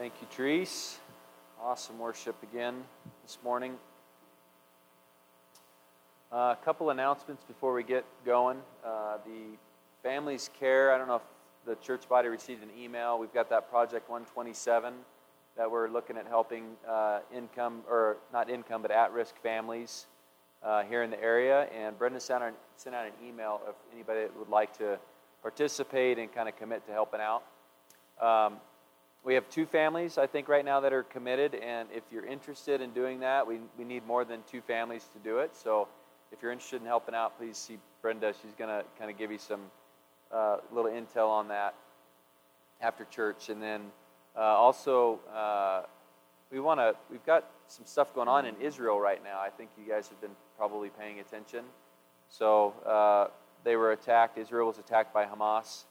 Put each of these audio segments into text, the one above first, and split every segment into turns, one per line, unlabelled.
Thank you, Therese. Awesome worship again this morning. Uh, a couple announcements before we get going. Uh, the Families Care, I don't know if the church body received an email. We've got that Project 127 that we're looking at helping uh, income, or not income, but at risk families uh, here in the area. And Brenda sent out, sent out an email if anybody would like to participate and kind of commit to helping out. Um, we have two families, I think, right now that are committed, and if you're interested in doing that, we, we need more than two families to do it. So if you're interested in helping out, please see Brenda. She's going to kind of give you some uh, little intel on that after church. And then uh, also, uh, we want to, we've got some stuff going on in Israel right now. I think you guys have been probably paying attention. So uh, they were attacked, Israel was attacked by Hamas,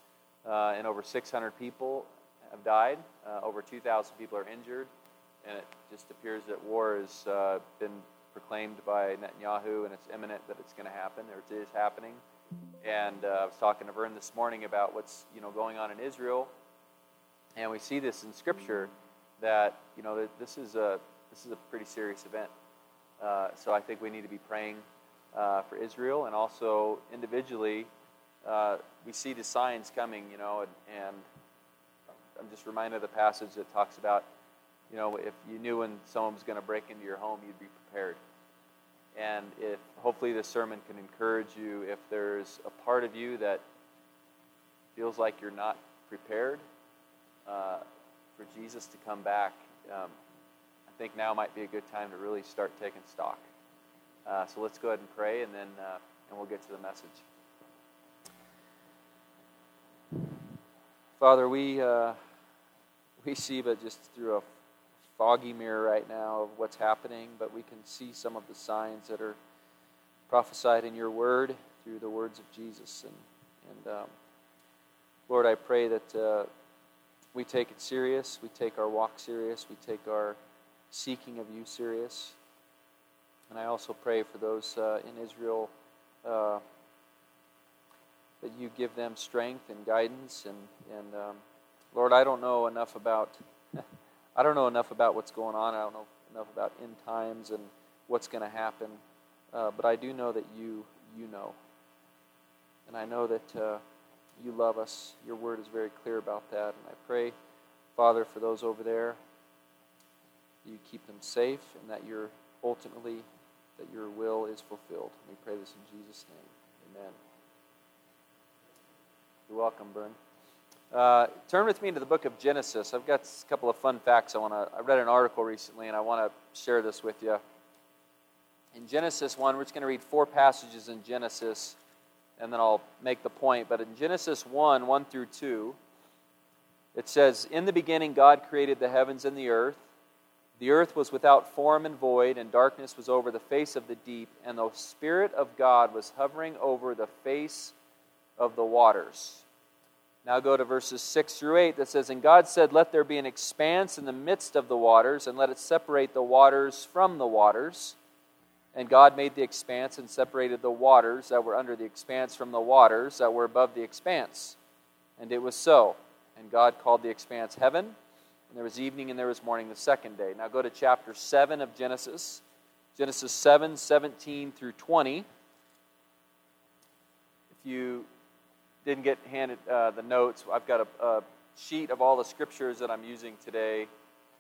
uh, and over 600 people have died. Uh, over 2,000 people are injured, and it just appears that war has uh, been proclaimed by Netanyahu, and it's imminent that it's going to happen, or it is happening. And uh, I was talking to Vern this morning about what's you know going on in Israel, and we see this in Scripture that you know that this is a this is a pretty serious event. Uh, so I think we need to be praying uh, for Israel, and also individually, uh, we see the signs coming, you know, and, and I'm just reminded of the passage that talks about, you know, if you knew when someone was going to break into your home, you'd be prepared. And if hopefully this sermon can encourage you, if there's a part of you that feels like you're not prepared uh, for Jesus to come back, um, I think now might be a good time to really start taking stock. Uh, so let's go ahead and pray, and then uh, and we'll get to the message. Father, we. We see but just through a foggy mirror right now of what's happening, but we can see some of the signs that are prophesied in your word through the words of Jesus. And, and um, Lord, I pray that uh, we take it serious, we take our walk serious, we take our seeking of you serious. And I also pray for those uh, in Israel uh, that you give them strength and guidance and, and um, Lord, I don't know enough about I don't know enough about what's going on. I don't know enough about end times and what's going to happen. Uh, but I do know that you you know, and I know that uh, you love us. Your word is very clear about that, and I pray, Father, for those over there, you keep them safe, and that your ultimately that your will is fulfilled. We pray this in Jesus' name. Amen. You're welcome, Bern. Uh, turn with me to the book of Genesis. I've got a couple of fun facts. I want to. I read an article recently, and I want to share this with you. In Genesis one, we're just going to read four passages in Genesis, and then I'll make the point. But in Genesis one, one through two, it says, "In the beginning, God created the heavens and the earth. The earth was without form and void, and darkness was over the face of the deep, and the Spirit of God was hovering over the face of the waters." Now go to verses 6 through 8 that says, And God said, Let there be an expanse in the midst of the waters, and let it separate the waters from the waters. And God made the expanse and separated the waters that were under the expanse from the waters that were above the expanse. And it was so. And God called the expanse heaven. And there was evening and there was morning the second day. Now go to chapter 7 of Genesis. Genesis 7, 17 through 20. If you didn't get handed uh, the notes, I've got a, a, sheet of all the scriptures that I'm using today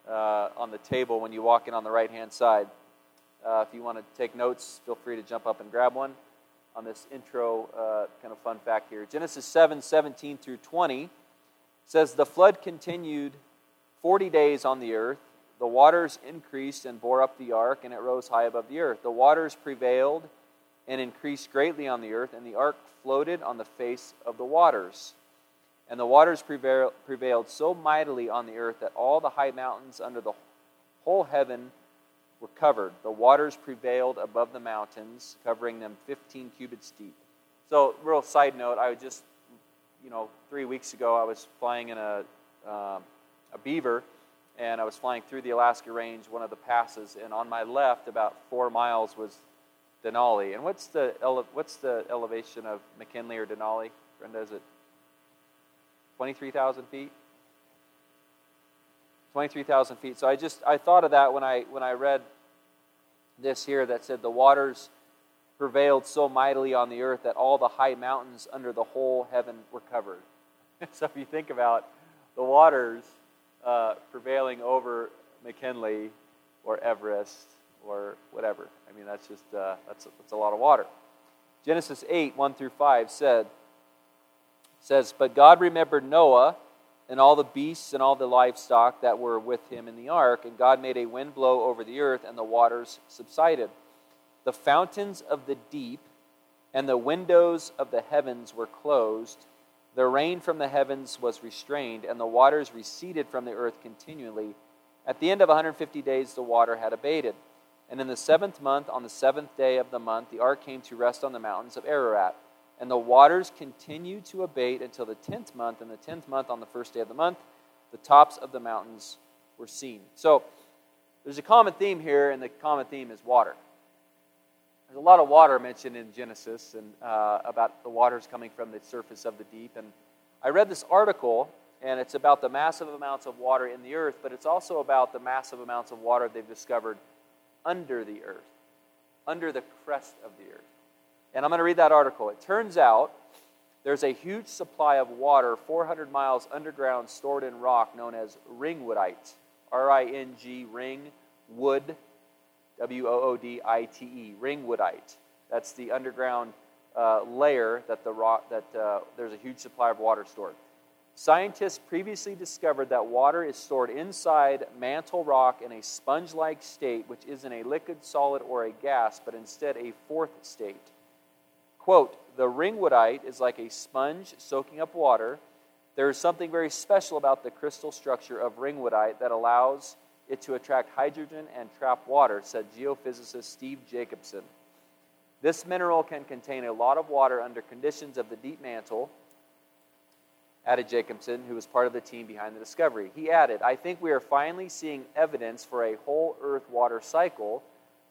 uh, on the table when you walk in on the right hand side. Uh, if you want to take notes, feel free to jump up and grab one on this intro uh, kind of fun fact here. Genesis 7 17 through 20 says, The flood continued 40 days on the earth. The waters increased and bore up the ark, and it rose high above the earth. The waters prevailed and increased greatly on the earth, and the ark floated on the face of the waters. And the waters prevailed so mightily on the earth that all the high mountains under the whole heaven were covered. The waters prevailed above the mountains, covering them 15 cubits deep. So, real side note, I was just, you know, three weeks ago, I was flying in a, um, a beaver, and I was flying through the Alaska Range, one of the passes, and on my left, about four miles, was Denali. And what's the ele- what's the elevation of McKinley or Denali? Brenda, is it 23,000 feet? 23,000 feet. So I just I thought of that when I when I read this here that said the waters prevailed so mightily on the earth that all the high mountains under the whole heaven were covered. so if you think about the waters uh, prevailing over McKinley or Everest or whatever, I mean that's just uh, that's that's a lot of water. Genesis 8 1 through 5 said says, but God remembered Noah and all the beasts and all the livestock that were with him in the ark. And God made a wind blow over the earth, and the waters subsided. The fountains of the deep and the windows of the heavens were closed. The rain from the heavens was restrained, and the waters receded from the earth continually. At the end of 150 days, the water had abated. And in the seventh month, on the seventh day of the month, the ark came to rest on the mountains of Ararat. And the waters continued to abate until the tenth month. And the tenth month, on the first day of the month, the tops of the mountains were seen. So there's a common theme here, and the common theme is water. There's a lot of water mentioned in Genesis and uh, about the waters coming from the surface of the deep. And I read this article, and it's about the massive amounts of water in the earth, but it's also about the massive amounts of water they've discovered under the earth, under the crust of the earth. And I'm going to read that article. It turns out there's a huge supply of water 400 miles underground stored in rock known as ringwoodite. R I N G, ring, wood, W O O D I T E, ringwoodite. That's the underground uh, layer that, the rock, that uh, there's a huge supply of water stored. Scientists previously discovered that water is stored inside mantle rock in a sponge like state, which isn't a liquid, solid, or a gas, but instead a fourth state. Quote, the ringwoodite is like a sponge soaking up water. There is something very special about the crystal structure of ringwoodite that allows it to attract hydrogen and trap water, said geophysicist Steve Jacobsen. This mineral can contain a lot of water under conditions of the deep mantle, added Jacobsen, who was part of the team behind the discovery. He added, I think we are finally seeing evidence for a whole Earth water cycle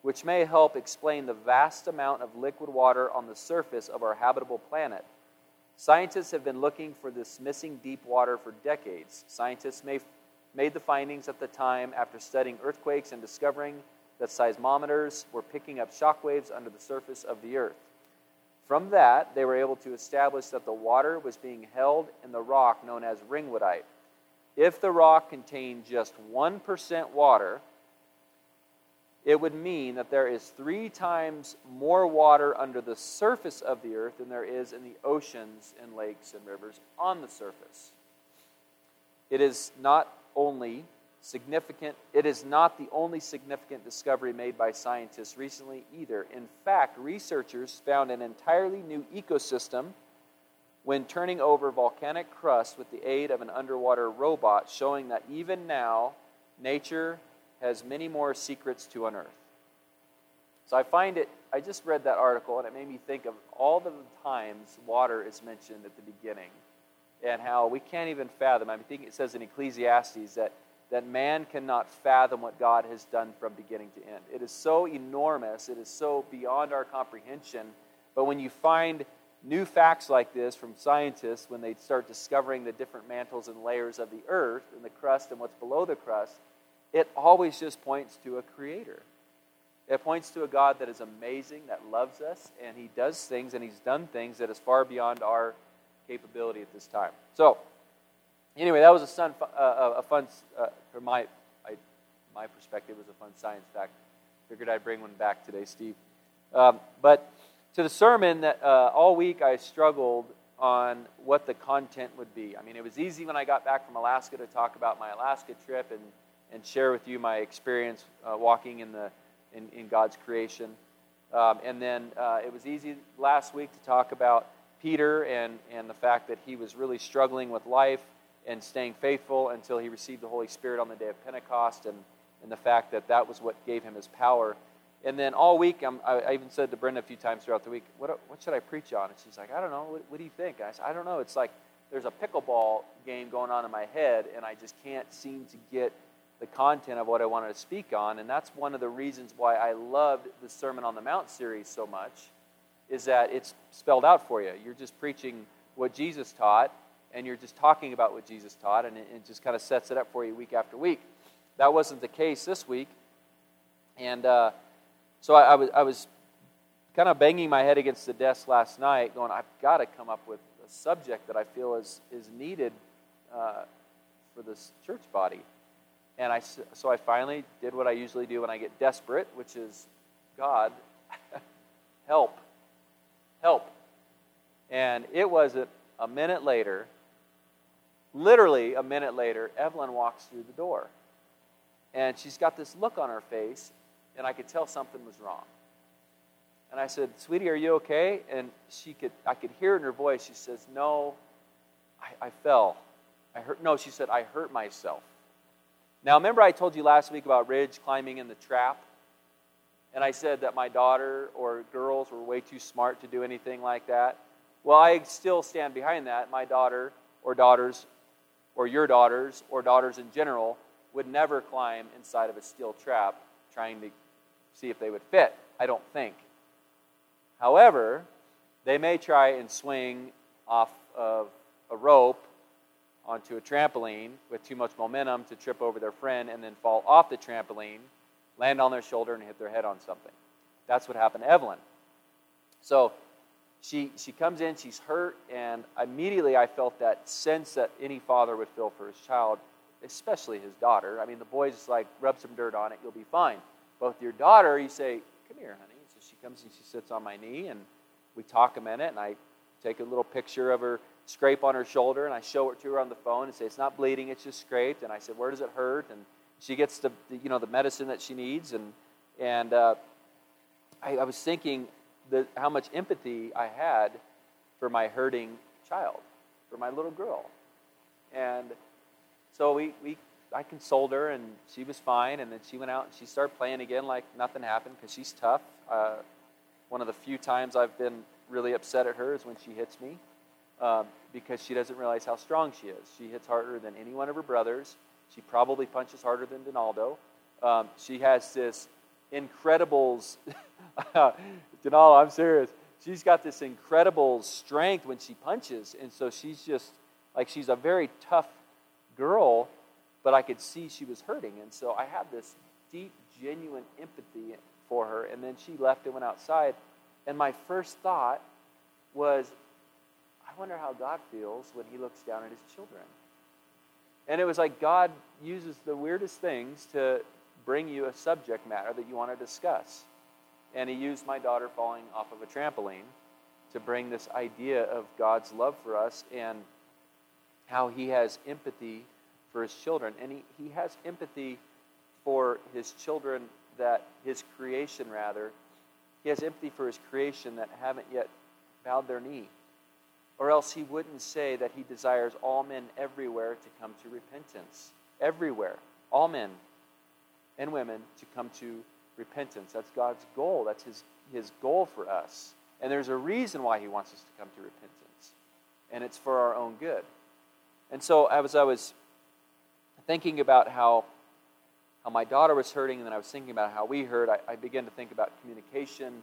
which may help explain the vast amount of liquid water on the surface of our habitable planet. Scientists have been looking for this missing deep water for decades. Scientists may, made the findings at the time after studying earthquakes and discovering that seismometers were picking up shock waves under the surface of the earth. From that, they were able to establish that the water was being held in the rock known as ringwoodite. If the rock contained just 1% water, it would mean that there is three times more water under the surface of the earth than there is in the oceans and lakes and rivers on the surface. It is not only significant, it is not the only significant discovery made by scientists recently either. In fact, researchers found an entirely new ecosystem when turning over volcanic crust with the aid of an underwater robot, showing that even now, nature has many more secrets to unearth. So I find it, I just read that article and it made me think of all the times water is mentioned at the beginning and how we can't even fathom. I think it says in Ecclesiastes that, that man cannot fathom what God has done from beginning to end. It is so enormous, it is so beyond our comprehension. But when you find new facts like this from scientists, when they start discovering the different mantles and layers of the earth and the crust and what's below the crust, it always just points to a creator. It points to a God that is amazing, that loves us, and He does things and He's done things that is far beyond our capability at this time. So, anyway, that was a, fun, uh, a fun uh, from my, I, my perspective, was a fun science fact. Figured I'd bring one back today, Steve. Um, but to the sermon, that uh, all week I struggled on what the content would be. I mean, it was easy when I got back from Alaska to talk about my Alaska trip and and share with you my experience uh, walking in, the, in, in God's creation. Um, and then uh, it was easy last week to talk about Peter and, and the fact that he was really struggling with life and staying faithful until he received the Holy Spirit on the day of Pentecost, and, and the fact that that was what gave him his power. And then all week, I'm, i even said to Brenda a few times throughout the week, what, what should I preach on? And she's like, I don't know. What, what do you think? I said, I don't know. It's like there's a pickleball game going on in my head, and I just can't seem to get the content of what I wanted to speak on. And that's one of the reasons why I loved the Sermon on the Mount series so much, is that it's spelled out for you. You're just preaching what Jesus taught, and you're just talking about what Jesus taught, and it, it just kind of sets it up for you week after week. that wasn't the case this week. And uh, so I, I, was, I was kind of banging my head against the desk last night, going, I've got to come up with a subject that I feel is, is needed uh, for this church body. And I, so I finally did what I usually do when I get desperate, which is, God, help, help. And it was a, a minute later, literally a minute later, Evelyn walks through the door. And she's got this look on her face, and I could tell something was wrong. And I said, Sweetie, are you okay? And she could, I could hear in her voice, she says, No, I, I fell. I hurt, no, she said, I hurt myself. Now, remember I told you last week about Ridge climbing in the trap? And I said that my daughter or girls were way too smart to do anything like that. Well, I still stand behind that. My daughter or daughters or your daughters or daughters in general would never climb inside of a steel trap trying to see if they would fit. I don't think. However, they may try and swing off of a rope onto a trampoline with too much momentum to trip over their friend and then fall off the trampoline, land on their shoulder, and hit their head on something. That's what happened to Evelyn. So she, she comes in, she's hurt, and immediately I felt that sense that any father would feel for his child, especially his daughter. I mean, the boy's just like, rub some dirt on it, you'll be fine. But with your daughter, you say, come here, honey So she comes and she sits on my knee, and we talk a minute, and I take a little picture of her scrape on her shoulder, and I show it to her on the phone and say, It's not bleeding, it's just scraped. And I said, Where does it hurt? And she gets the, you know, the medicine that she needs. And, and uh, I, I, was thinking that how much empathy I had for my hurting child, for my little girl. And so we, we I consoled her, and she was fine. And then she went out and she started playing again like nothing happened because she's tough. Uh, one of the few times I've been really upset at her is when she hits me um, because she doesn't realize how strong she is. She hits harder than any one of her brothers. She probably punches harder than Donaldo. Um, she has this incredibles. Donaldo, I'm serious. She's got this incredible strength when she punches, and so she's just like she's a very tough girl but I could see she was hurting. And so I had this deep, genuine empathy for her. And then she left and went outside. And my first thought was, I wonder how God feels when he looks down at his children. And it was like God uses the weirdest things to bring you a subject matter that you want to discuss. And he used my daughter falling off of a trampoline to bring this idea of God's love for us and how he has empathy for his children. And he, he has empathy for his children that, his creation rather, he has empathy for his creation that haven't yet bowed their knee. Or else he wouldn't say that he desires all men everywhere to come to repentance. Everywhere. All men and women to come to repentance. That's God's goal. That's his, his goal for us. And there's a reason why he wants us to come to repentance. And it's for our own good. And so as I was thinking about how, how my daughter was hurting, and then I was thinking about how we hurt, I, I began to think about communication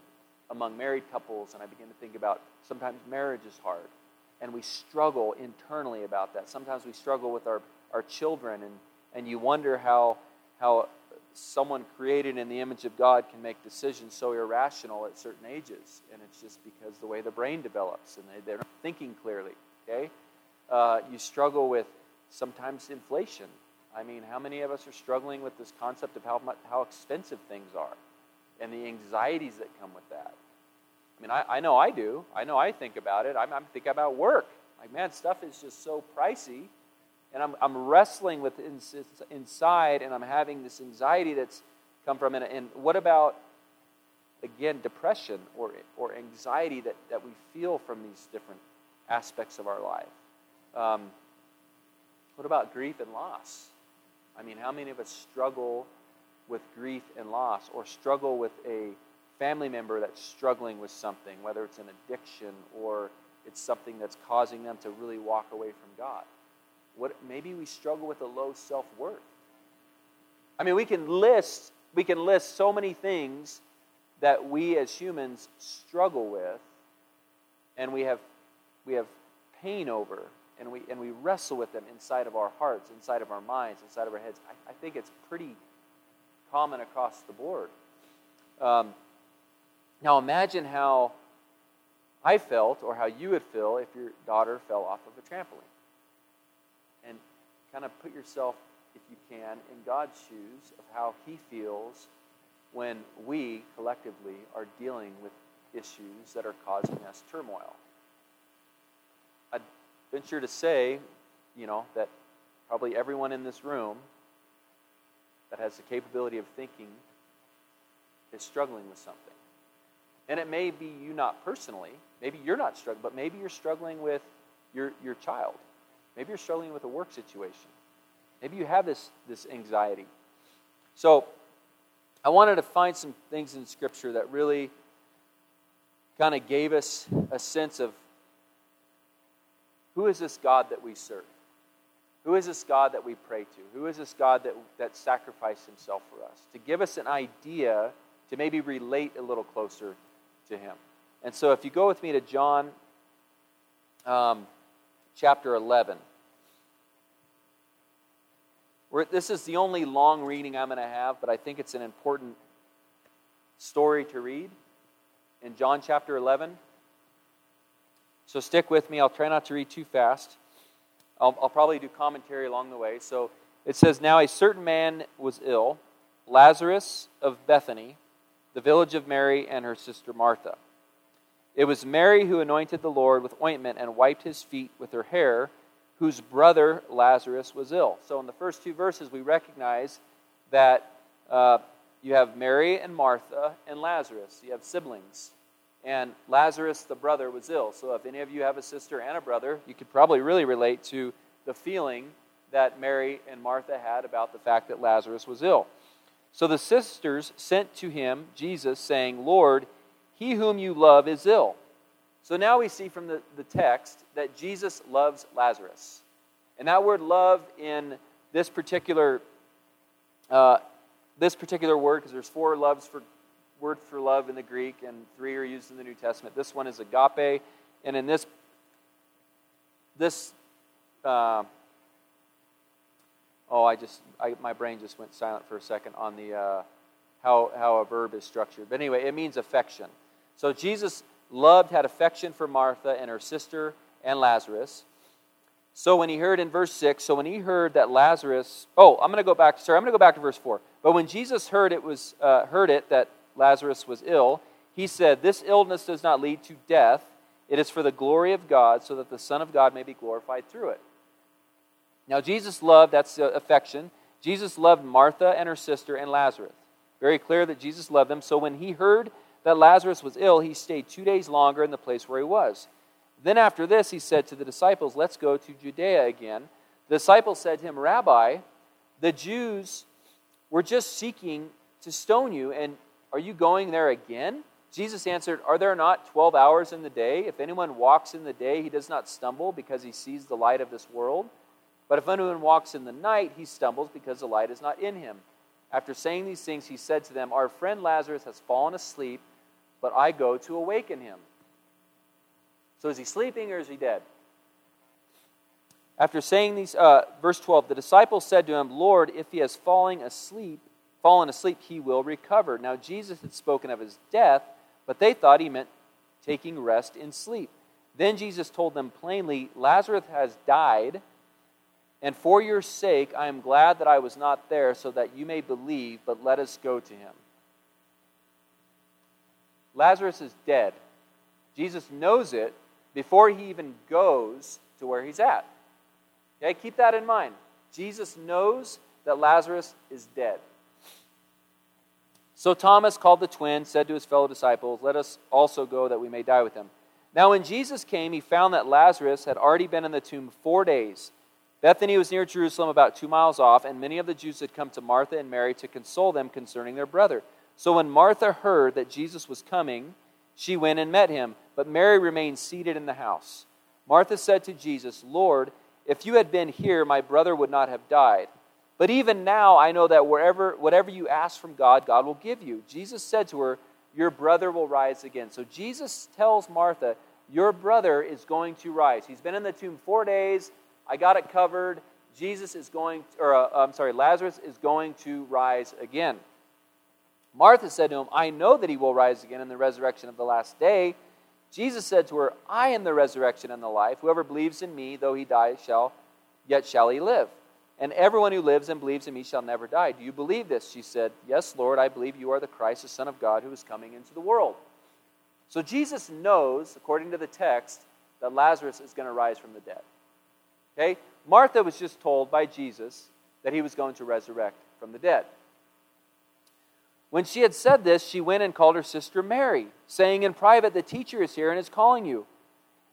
among married couples, and I began to think about sometimes marriage is hard, and we struggle internally about that. Sometimes we struggle with our, our children, and, and you wonder how, how someone created in the image of God can make decisions so irrational at certain ages. And it's just because the way the brain develops and they, they're not thinking clearly. Okay? Uh, you struggle with sometimes inflation. I mean, how many of us are struggling with this concept of how, much, how expensive things are and the anxieties that come with that? I mean, I, I know I do. I know I think about it. I'm, I'm thinking about work. Like, man, stuff is just so pricey. And I'm, I'm wrestling with inside, and I'm having this anxiety that's come from it. And what about, again, depression or, or anxiety that, that we feel from these different aspects of our life? Um, what about grief and loss? I mean, how many of us struggle with grief and loss or struggle with a family member that's struggling with something, whether it's an addiction or it's something that's causing them to really walk away from God? What, maybe we struggle with a low self worth. I mean, we can list we can list so many things that we as humans struggle with, and we have we have pain over and we, and we wrestle with them inside of our hearts, inside of our minds, inside of our heads. I, I think it's pretty common across the board. Um, now imagine how I felt or how you would feel if your daughter fell off of a trampoline. And kind of put yourself, if you can, in God's shoes of how He feels when we collectively are dealing with issues that are causing us turmoil. I'd venture to say, you know, that probably everyone in this room that has the capability of thinking is struggling with something. And it may be you not personally, maybe you're not struggling, but maybe you're struggling with your, your child. Maybe you're struggling with a work situation. Maybe you have this, this anxiety. So I wanted to find some things in Scripture that really kind of gave us a sense of who is this God that we serve? Who is this God that we pray to? Who is this God that, that sacrificed himself for us? To give us an idea to maybe relate a little closer to him. And so if you go with me to John um, chapter 11, this is the only long reading I'm going to have, but I think it's an important story to read in John chapter 11. So stick with me. I'll try not to read too fast. I'll, I'll probably do commentary along the way. So it says, Now a certain man was ill, Lazarus of Bethany, the village of Mary and her sister Martha. It was Mary who anointed the Lord with ointment and wiped his feet with her hair, whose brother Lazarus was ill. So in the first two verses, we recognize that uh, you have Mary and Martha and Lazarus. You have siblings and Lazarus, the brother, was ill. So if any of you have a sister and a brother, you could probably really relate to the feeling that Mary and Martha had about the fact that Lazarus was ill. So the sisters sent to him, Jesus, saying, Lord, he whom you love is ill. So now we see from the, the text that Jesus loves Lazarus. And that word love in this particular uh, this particular word, because there's four loves for word for love in the Greek, and three are used in the New Testament. This one is agape, and in this this uh, oh, I just I, my brain just went silent for a second on the uh, how how a verb is structured. But anyway, it means affection. So Jesus loved, had affection for Martha and her sister and Lazarus. So when he heard in verse 6, so when he heard that Lazarus, oh, I'm going to go back, sorry, I'm going to go back to verse 4. But when Jesus heard it was uh, heard it that Lazarus was ill, he said, This illness does not lead to death. It is for the glory of God, so that the Son of God may be glorified through it. Now, Jesus loved, that's affection. Jesus loved Martha and her sister and Lazarus. Very clear that Jesus loved them. So when he heard that Lazarus was ill, he stayed two days longer in the place where he was. Then after this, he said to the disciples, Let's go to Judea again. The disciples said to him, Rabbi, the Jews were just seeking to stone you, and are you going there again? Jesus answered, Are there not 12 hours in the day? If anyone walks in the day, he does not stumble because he sees the light of this world. But if anyone walks in the night, he stumbles because the light is not in him. After saying these things, he said to them, Our friend Lazarus has fallen asleep, but I go to awaken him. So is he sleeping or is he dead? After saying these, uh, verse 12, the disciples said to him, Lord, if he has fallen asleep, fallen asleep, he will recover. Now, Jesus had spoken of his death, but they thought he meant taking rest in sleep. Then Jesus told them plainly, Lazarus has died, and for your sake I am glad that I was not there, so that you may believe, but let us go to him. Lazarus is dead. Jesus knows it before he even goes to where he's at. Okay, keep that in mind. Jesus knows that Lazarus is dead. So Thomas called the twin, said to his fellow disciples, Let us also go that we may die with him. Now, when Jesus came, he found that Lazarus had already been in the tomb four days. Bethany was near Jerusalem, about two miles off, and many of the Jews had come to Martha and Mary to console them concerning their brother. So when Martha heard that Jesus was coming, she went and met him, but Mary remained seated in the house. Martha said to Jesus, Lord, if you had been here, my brother would not have died. But even now, I know that wherever, whatever you ask from God, God will give you. Jesus said to her, Your brother will rise again. So Jesus tells Martha Your brother is going to rise. He's been in the tomb four days. I got it covered. Jesus is going, or uh, I'm sorry, Lazarus is going to rise again. Martha said to him, I know that he will rise again in the resurrection of the last day. Jesus said to her, I am the resurrection and the life. Whoever believes in me, though he die, shall yet shall he live. And everyone who lives and believes in me shall never die. Do you believe this? She said, Yes, Lord, I believe you are the Christ, the Son of God, who is coming into the world. So Jesus knows, according to the text, that Lazarus is going to rise from the dead. Okay? Martha was just told by Jesus that he was going to resurrect from the dead. When she had said this, she went and called her sister Mary, saying in private, The teacher is here and is calling you.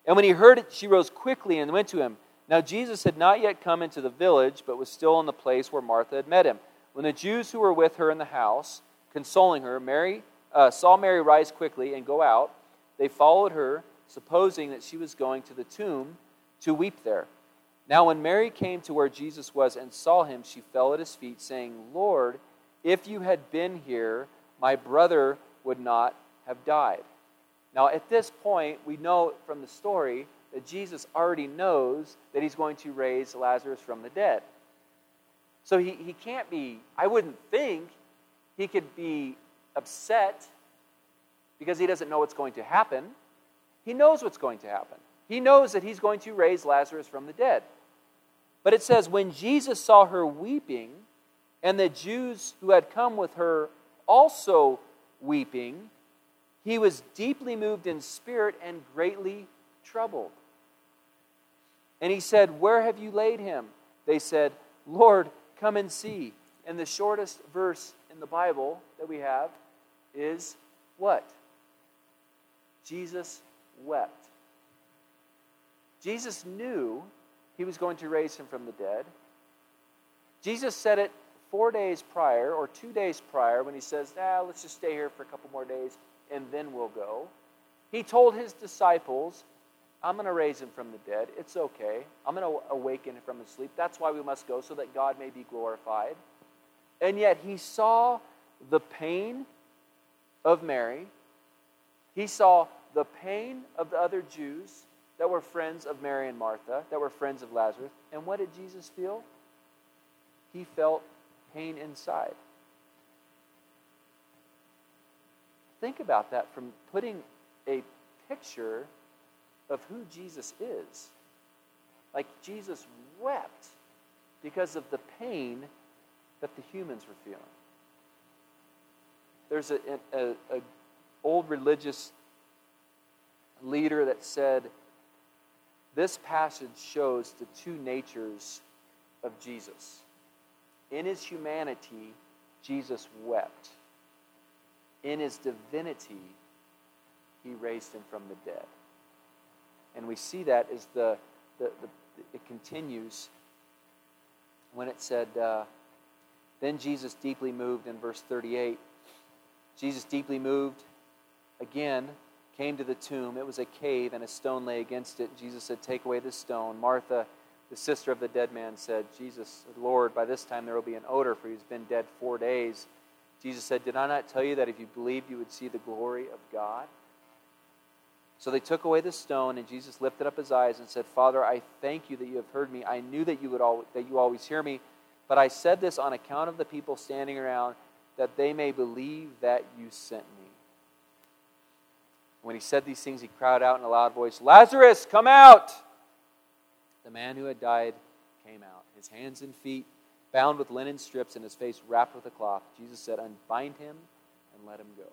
And when he heard it, she rose quickly and went to him. Now Jesus had not yet come into the village, but was still in the place where Martha had met him. When the Jews who were with her in the house, consoling her, Mary uh, saw Mary rise quickly and go out, they followed her, supposing that she was going to the tomb to weep there. Now, when Mary came to where Jesus was and saw him, she fell at his feet, saying, Lord, if you had been here, my brother would not have died. Now, at this point, we know from the story that Jesus already knows that he's going to raise Lazarus from the dead. So he, he can't be, I wouldn't think he could be upset because he doesn't know what's going to happen. He knows what's going to happen. He knows that he's going to raise Lazarus from the dead. But it says, when Jesus saw her weeping, and the Jews who had come with her also weeping, he was deeply moved in spirit and greatly troubled. And he said, Where have you laid him? They said, Lord, come and see. And the shortest verse in the Bible that we have is what? Jesus wept. Jesus knew he was going to raise him from the dead. Jesus said it four days prior or two days prior when he says, ah, let's just stay here for a couple more days and then we'll go. He told his disciples, I'm going to raise him from the dead. It's okay. I'm going to awaken him from his sleep. That's why we must go, so that God may be glorified. And yet he saw the pain of Mary. He saw the pain of the other Jews that were friends of Mary and Martha, that were friends of Lazarus. And what did Jesus feel? He felt pain inside. Think about that from putting a picture of who Jesus is. Like Jesus wept because of the pain that the humans were feeling. There's an a, a old religious leader that said, This passage shows the two natures of Jesus. In his humanity, Jesus wept. In his divinity, he raised him from the dead. And we see that as the, the, the it continues when it said, uh, Then Jesus deeply moved in verse 38. Jesus deeply moved again came to the tomb. It was a cave, and a stone lay against it. Jesus said, Take away the stone. Martha, the sister of the dead man, said, Jesus, Lord, by this time there will be an odor, for he's been dead four days. Jesus said, Did I not tell you that if you believed, you would see the glory of God? So they took away the stone, and Jesus lifted up his eyes and said, Father, I thank you that you have heard me. I knew that you, would al- that you always hear me, but I said this on account of the people standing around, that they may believe that you sent me. When he said these things, he cried out in a loud voice, Lazarus, come out! The man who had died came out, his hands and feet bound with linen strips and his face wrapped with a cloth. Jesus said, Unbind him and let him go.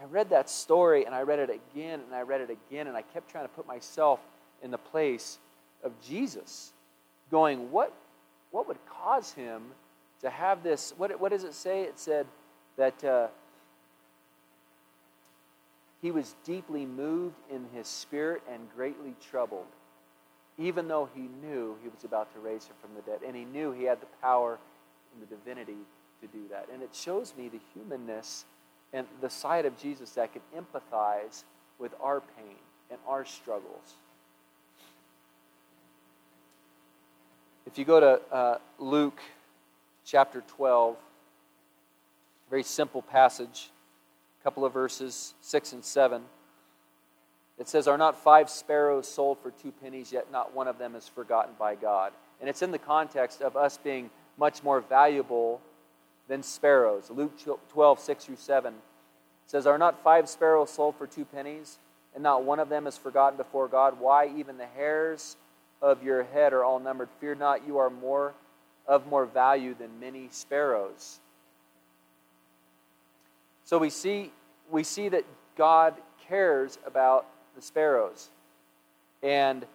I read that story and I read it again and I read it again and I kept trying to put myself in the place of Jesus, going, What, what would cause him to have this? What, what does it say? It said that. Uh, he was deeply moved in his spirit and greatly troubled, even though he knew he was about to raise her from the dead. And he knew he had the power and the divinity to do that. And it shows me the humanness and the side of Jesus that can empathize with our pain and our struggles. If you go to uh, Luke chapter 12, very simple passage a couple of verses, 6 and 7. It says, Are not five sparrows sold for two pennies, yet not one of them is forgotten by God? And it's in the context of us being much more valuable than sparrows. Luke 12, 6 through 7 says, Are not five sparrows sold for two pennies, and not one of them is forgotten before God? Why, even the hairs of your head are all numbered. Fear not, you are more of more value than many sparrows. So we see, we see that God cares about the sparrows. And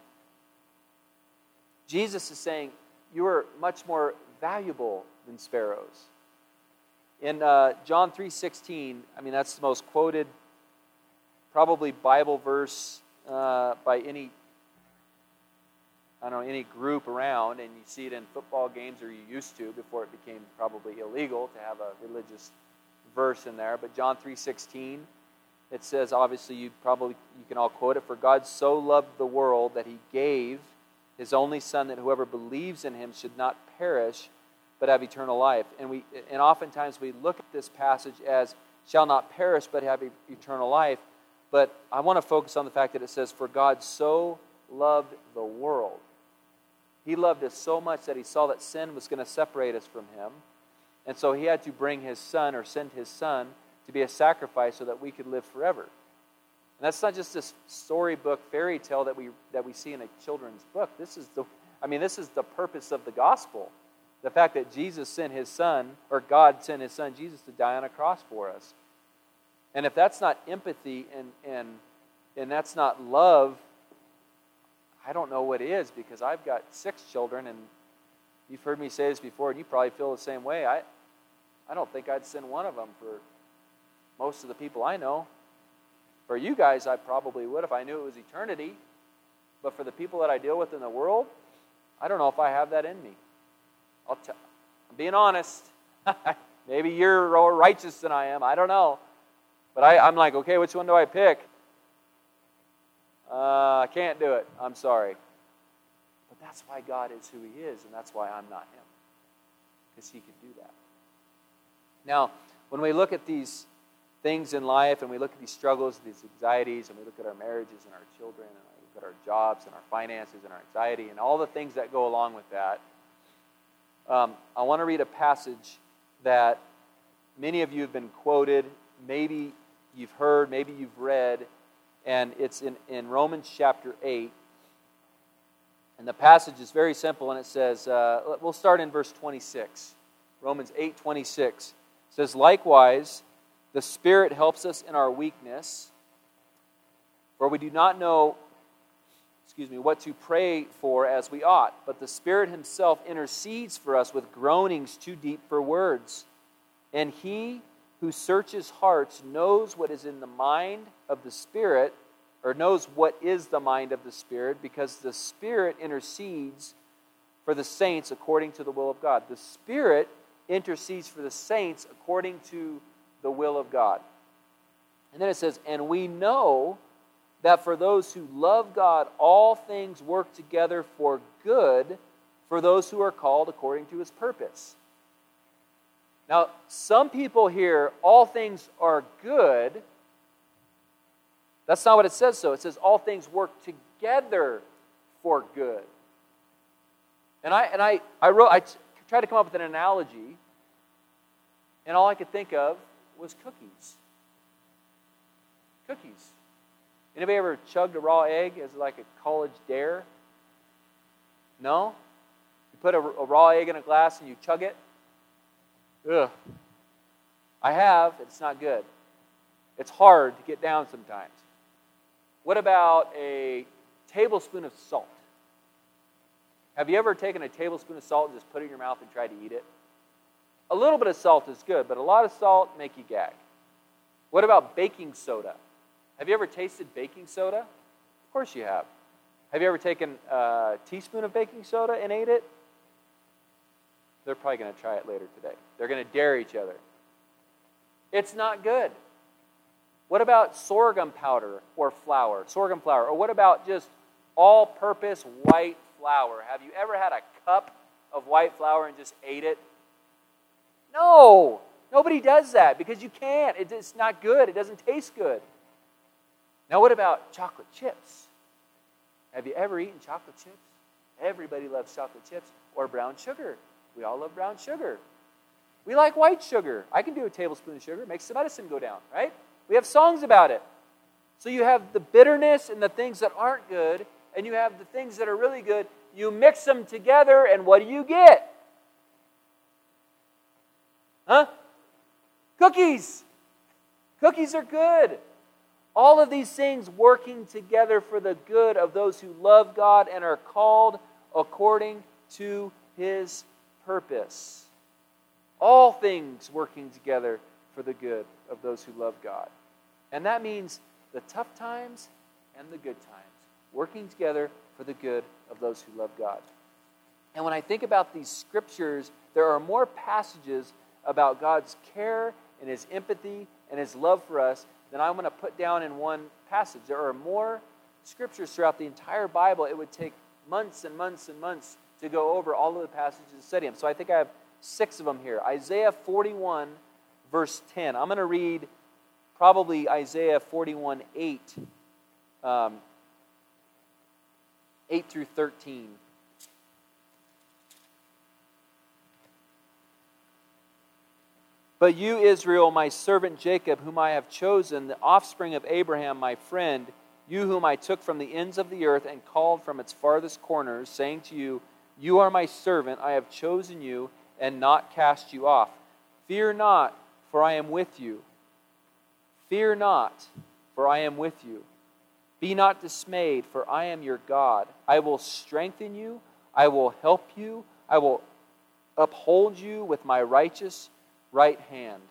Jesus is saying, You are much more valuable than sparrows. In uh, John 3.16, I mean, that's the most quoted, probably Bible verse uh, by any, I don't know, any group around, and you see it in football games, or you used to before it became probably illegal to have a religious verse in there. But John 3.16, it says, obviously, you probably, you can all quote it, For God so loved the world that he gave his only son that whoever believes in him should not perish but have eternal life. And we and oftentimes we look at this passage as shall not perish but have eternal life. But i want to focus on the fact that it says for god so loved the world. He loved us so much that he saw that sin was going to separate us from him. And so he had to bring his son or send his son to be a sacrifice so that we could live forever and that's not just this storybook fairy tale that we, that we see in a children's book. This is the, I mean, this is the purpose of the gospel. The fact that Jesus sent his son, or God sent his son, Jesus, to die on a cross for us. And if that's not empathy and, and, and that's not love, I don't know what is because I've got six children and you've heard me say this before and you probably feel the same way. I, I don't think I'd send one of them for most of the people I know. For you guys, I probably would if I knew it was eternity. But for the people that I deal with in the world, I don't know if I have that in me. I'll t- I'm being honest. Maybe you're more righteous than I am. I don't know. But I, am like, okay, which one do I pick? Uh, I can't do it. I'm sorry. But that's why God is who He is, and that's why I'm not Him. Because He can do that. Now, when we look at these things in life and we look at these struggles, these anxieties, and we look at our marriages and our children, and we look at our jobs and our finances and our anxiety and all the things that go along with that, um, I want to read a passage that many of you have been quoted, maybe you've heard, maybe you've read, and it's in, in Romans chapter 8. And the passage is very simple, and it says, uh, we'll start in verse 26. Romans 8 26 says, Likewise, the Spirit helps us in our weakness, for we do not know, excuse me, what to pray for as we ought, but the Spirit Himself intercedes for us with groanings too deep for words. And He who searches hearts knows what is in the mind of the Spirit, or knows what is the mind of the Spirit, because the Spirit intercedes for the saints according to the will of God. The Spirit intercedes for the saints according to the will of God. And then it says, And we know that for those who love God, all things work together for good for those who are called according to his purpose. Now, some people hear all things are good. That's not what it says so. It says all things work together for good. And I and I I wrote I t- tried to come up with an analogy, and all I could think of was cookies. Cookies. Anybody ever chugged a raw egg as like a college dare? No? You put a, a raw egg in a glass and you chug it? Ugh. I have. It's not good. It's hard to get down sometimes. What about a tablespoon of salt? Have you ever taken a tablespoon of salt and just put it in your mouth and tried to eat it? A little bit of salt is good, but a lot of salt make you gag. What about baking soda? Have you ever tasted baking soda? Of course you have. Have you ever taken a teaspoon of baking soda and ate it? They're probably going to try it later today. They're going to dare each other. It's not good. What about sorghum powder or flour? Sorghum flour. Or what about just all purpose white flour? Have you ever had a cup of white flour and just ate it? No, nobody does that because you can't. It's not good. It doesn't taste good. Now, what about chocolate chips? Have you ever eaten chocolate chips? Everybody loves chocolate chips or brown sugar. We all love brown sugar. We like white sugar. I can do a tablespoon of sugar, makes the medicine go down, right? We have songs about it. So you have the bitterness and the things that aren't good, and you have the things that are really good. You mix them together, and what do you get? Huh? Cookies. Cookies are good. All of these things working together for the good of those who love God and are called according to his purpose. All things working together for the good of those who love God. And that means the tough times and the good times working together for the good of those who love God. And when I think about these scriptures, there are more passages about God's care and his empathy and his love for us than I'm going to put down in one passage. There are more scriptures throughout the entire Bible. It would take months and months and months to go over all of the passages and study them. So I think I have six of them here. Isaiah 41, verse 10. I'm going to read probably Isaiah 41, 8. Um, 8 through 13. But you, Israel, my servant Jacob, whom I have chosen, the offspring of Abraham, my friend, you whom I took from the ends of the earth and called from its farthest corners, saying to you, You are my servant, I have chosen you and not cast you off. Fear not, for I am with you. Fear not, for I am with you. Be not dismayed, for I am your God. I will strengthen you, I will help you, I will uphold you with my righteous right hand.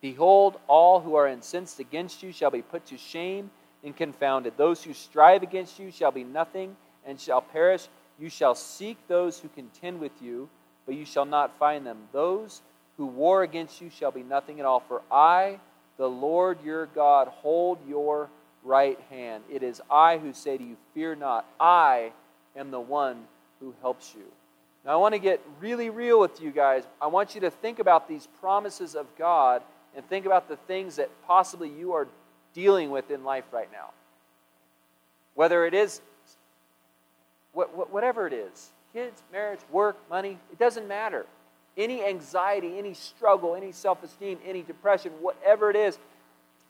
Behold, all who are incensed against you shall be put to shame and confounded. Those who strive against you shall be nothing and shall perish. You shall seek those who contend with you, but you shall not find them. Those who war against you shall be nothing at all. For I, the Lord your God, hold your right hand. It is I who say to you, Fear not. I am the one who helps you. Now, I want to get really real with you guys. I want you to think about these promises of God and think about the things that possibly you are dealing with in life right now. Whether it is, whatever it is kids, marriage, work, money, it doesn't matter. Any anxiety, any struggle, any self esteem, any depression, whatever it is,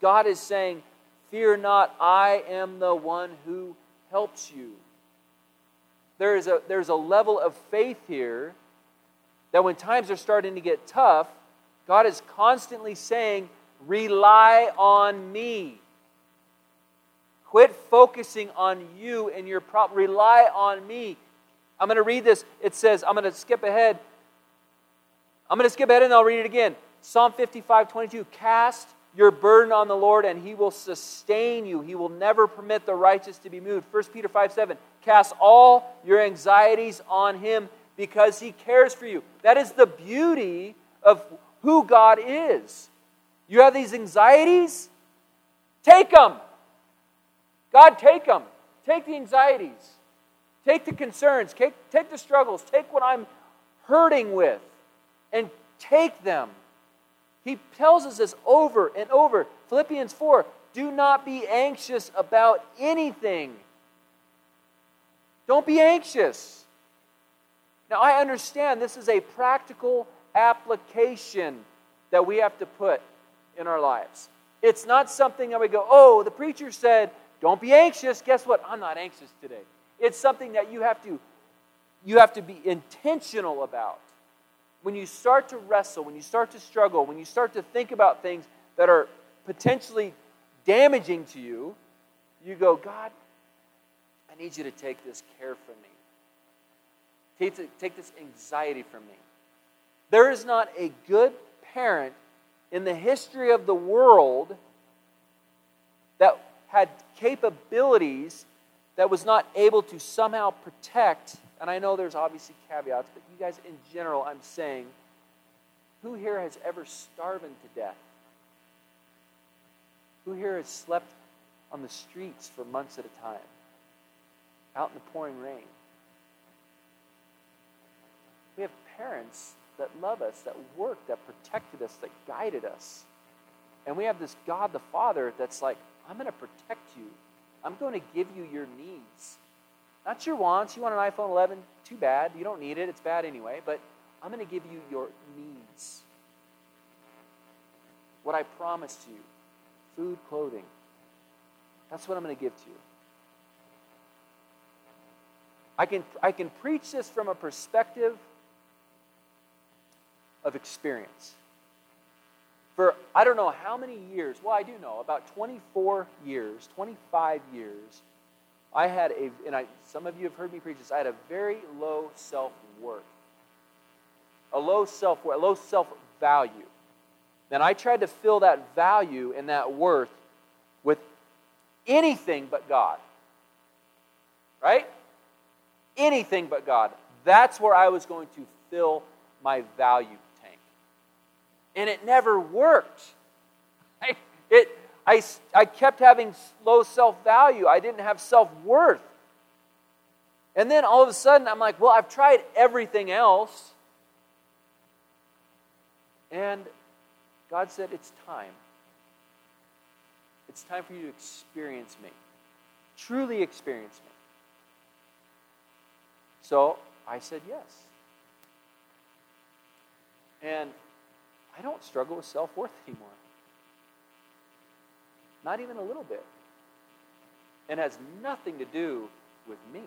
God is saying, Fear not, I am the one who helps you there is a, there's a level of faith here that when times are starting to get tough, God is constantly saying, Rely on me. Quit focusing on you and your problem. Rely on me. I'm going to read this. It says, I'm going to skip ahead. I'm going to skip ahead and I'll read it again. Psalm 55 22. Cast your burden on the Lord, and he will sustain you. He will never permit the righteous to be moved. 1 Peter 5 7. Cast all your anxieties on him because he cares for you. That is the beauty of who God is. You have these anxieties? Take them. God, take them. Take the anxieties. Take the concerns. Take, take the struggles. Take what I'm hurting with and take them he tells us this over and over. Philippians 4 do not be anxious about anything. Don't be anxious. Now, I understand this is a practical application that we have to put in our lives. It's not something that we go, oh, the preacher said, don't be anxious. Guess what? I'm not anxious today. It's something that you have to you have to be intentional about when you start to wrestle, when you start to struggle, when you start to think about things that are potentially damaging to you, you go, God, I need you to take this care from me. Take, take this anxiety from me. There is not a good parent in the history of the world that had capabilities that was not able to somehow protect and I know there's obviously caveats, but you guys in general, I'm saying, who here has ever starved to death? Who here has slept on the streets for months at a time, out in the pouring rain? We have parents that love us, that worked, that protected us, that guided us. And we have this God the Father that's like, I'm going to protect you. I'm going to give you your needs. Not your wants. You want an iPhone 11? Too bad. You don't need it. It's bad anyway. But I'm going to give you your needs. What I promised you food, clothing. That's what I'm going to give to you. I can, I can preach this from a perspective of experience. For I don't know how many years, well, I do know, about 24 years, 25 years, I had a, and I, some of you have heard me preach this, I had a very low self worth. A low self worth, a low self value. And I tried to fill that value and that worth with anything but God. Right? Anything but God. That's where I was going to fill my value tank. And it never worked. I, it, I, I kept having low self value. I didn't have self worth. And then all of a sudden, I'm like, well, I've tried everything else. And God said, it's time. It's time for you to experience me, truly experience me. So I said yes. And I don't struggle with self worth anymore. Not even a little bit. It has nothing to do with me.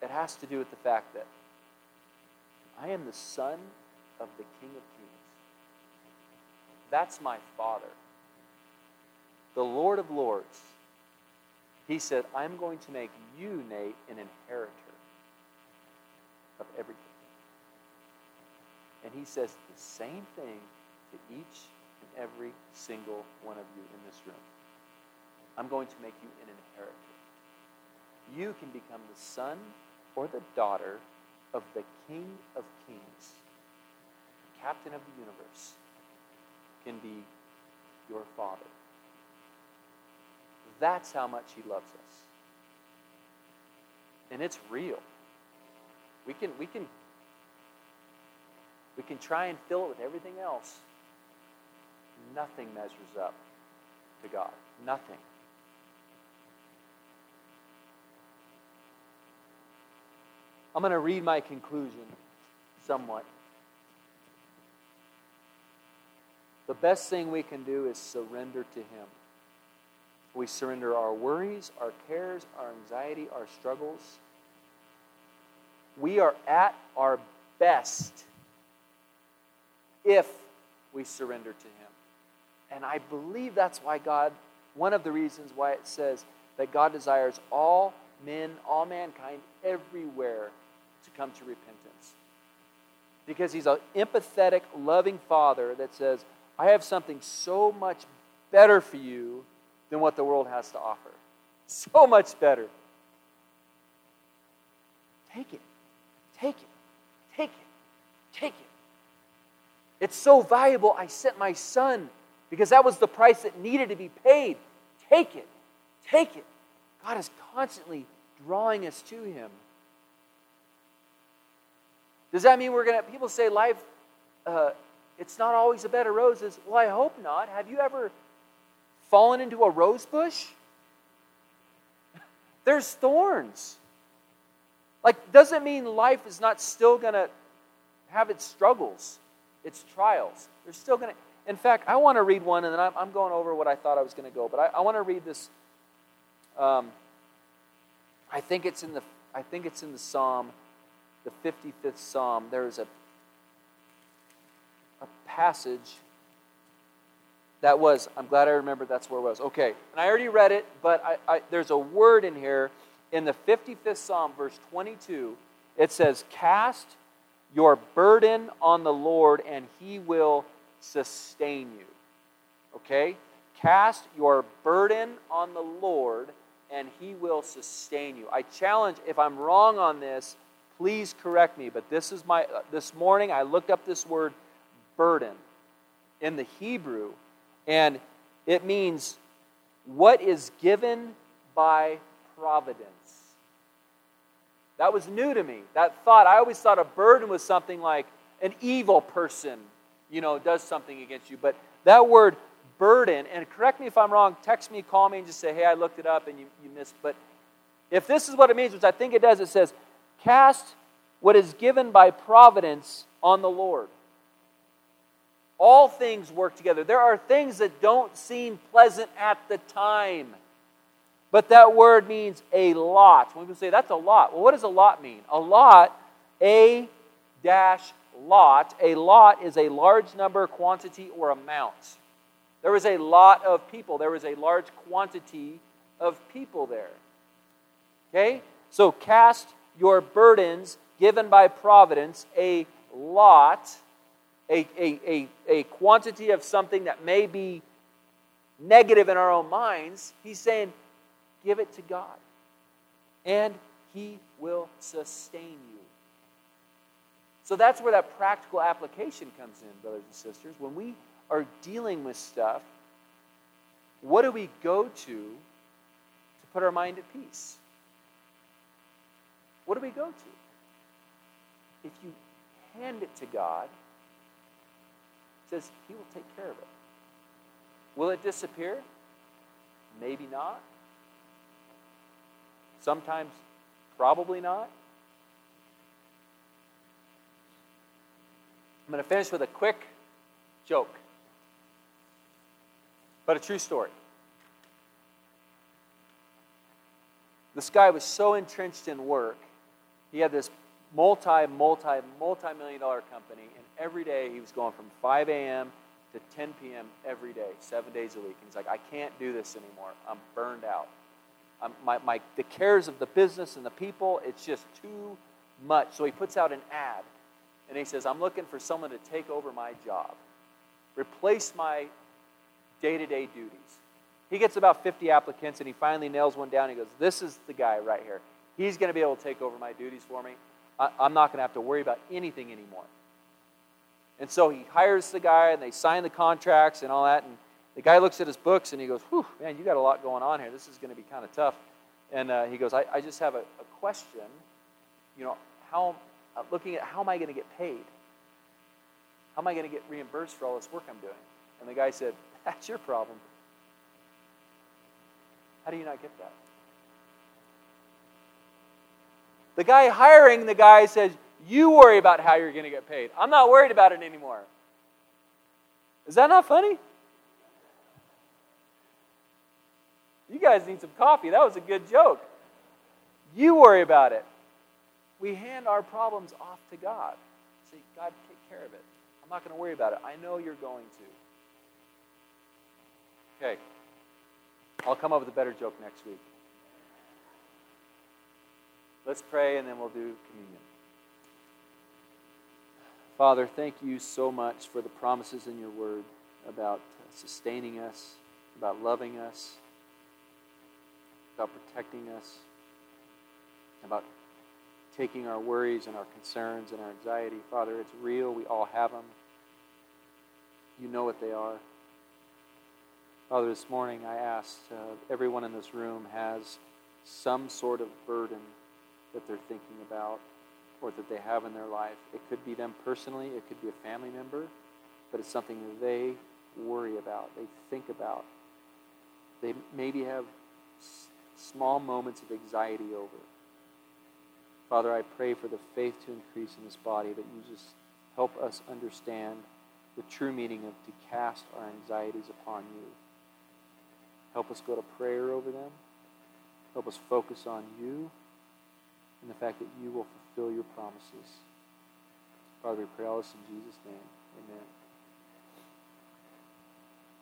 It has to do with the fact that I am the son of the King of Kings. That's my Father, the Lord of Lords. He said, I'm going to make you, Nate, an inheritor of everything. And he says the same thing to each and every single one of you in this room. I'm going to make you an inheritor. You can become the son or the daughter of the King of Kings, the captain of the universe, can be your father. That's how much he loves us. And it's real. We can, we can, we can try and fill it with everything else nothing measures up to God. Nothing. I'm going to read my conclusion somewhat. The best thing we can do is surrender to Him. We surrender our worries, our cares, our anxiety, our struggles. We are at our best if we surrender to Him. And I believe that's why God, one of the reasons why it says that God desires all men, all mankind, everywhere to come to repentance. Because He's an empathetic, loving Father that says, I have something so much better for you than what the world has to offer. So much better. Take it. Take it. Take it. Take it. It's so valuable, I sent my son because that was the price that needed to be paid. Take it. Take it. God is constantly drawing us to Him. Does that mean we're going to, people say life, uh, it's not always a bed of roses? Well, I hope not. Have you ever fallen into a rose bush? There's thorns. Like, doesn't mean life is not still going to have its struggles, its trials. There's still going to, in fact, I want to read one, and then I'm, I'm going over what I thought I was going to go, but I, I want to read this. Um, I think it's in the I think it's in the Psalm, the 55th Psalm. There's a a passage that was. I'm glad I remembered that's where it was. Okay, and I already read it, but I, I, there's a word in here in the 55th Psalm, verse 22. It says, "Cast your burden on the Lord, and He will." sustain you. Okay? Cast your burden on the Lord, and He will sustain you. I challenge, if I'm wrong on this, please correct me. But this is my, uh, this morning I looked up this word burden in the Hebrew, and it means what is given by providence. That was new to me. That thought, I always thought a burden was something like an evil person you know, does something against you. But that word burden, and correct me if I'm wrong, text me, call me, and just say, hey, I looked it up and you, you missed. But if this is what it means, which I think it does, it says, cast what is given by providence on the Lord. All things work together. There are things that don't seem pleasant at the time. But that word means a lot. When people say that's a lot, well, what does a lot mean? A lot, a dash lot. A lot is a large number, quantity, or amount. There was a lot of people. There was a large quantity of people there. Okay? So cast your burdens given by providence, a lot, a, a, a, a quantity of something that may be negative in our own minds. He's saying, give it to God. And He will sustain you. So that's where that practical application comes in, brothers and sisters. When we are dealing with stuff, what do we go to to put our mind at peace? What do we go to? If you hand it to God, says He will take care of it. Will it disappear? Maybe not. Sometimes, probably not. I'm going to finish with a quick joke, but a true story. This guy was so entrenched in work, he had this multi, multi, multi million dollar company, and every day he was going from 5 a.m. to 10 p.m. every day, seven days a week. And he's like, I can't do this anymore. I'm burned out. I'm, my, my, the cares of the business and the people, it's just too much. So he puts out an ad and he says, I'm looking for someone to take over my job, replace my day to day duties. He gets about 50 applicants and he finally nails one down. He goes, This is the guy right here. He's going to be able to take over my duties for me. I, I'm not going to have to worry about anything anymore. And so he hires the guy and they sign the contracts and all that. And the guy looks at his books and he goes, Whew, man, you got a lot going on here. This is going to be kind of tough. And uh, he goes, I, I just have a, a question. You know, how uh, looking at how am I going to get paid? How am I going to get reimbursed for all this work I'm doing? And the guy said, That's your problem. How do you not get that? The guy hiring the guy says, You worry about how you're going to get paid. I'm not worried about it anymore. Is that not funny? You guys need some coffee. That was a good joke. You worry about it we hand our problems off to God. Say, God, take care of it. I'm not going to worry about it. I know you're going to. Okay. I'll come up with a better joke next week. Let's pray and then we'll do communion. Father, thank you so much for the promises in your word about sustaining us, about loving us, about protecting us, about taking our worries and our concerns and our anxiety. Father, it's real. We all have them. You know what they are. Father, this morning I asked uh, everyone in this room has some sort of burden that they're thinking about or that they have in their life. It could be them personally, it could be a family member, but it's something that they worry about, they think about. They maybe have s- small moments of anxiety over. Father, I pray for the faith to increase in this body, that you just help us understand the true meaning of to cast our anxieties upon you. Help us go to prayer over them. Help us focus on you in the fact that you will fulfill your promises. Father, we pray all this in Jesus' name. Amen.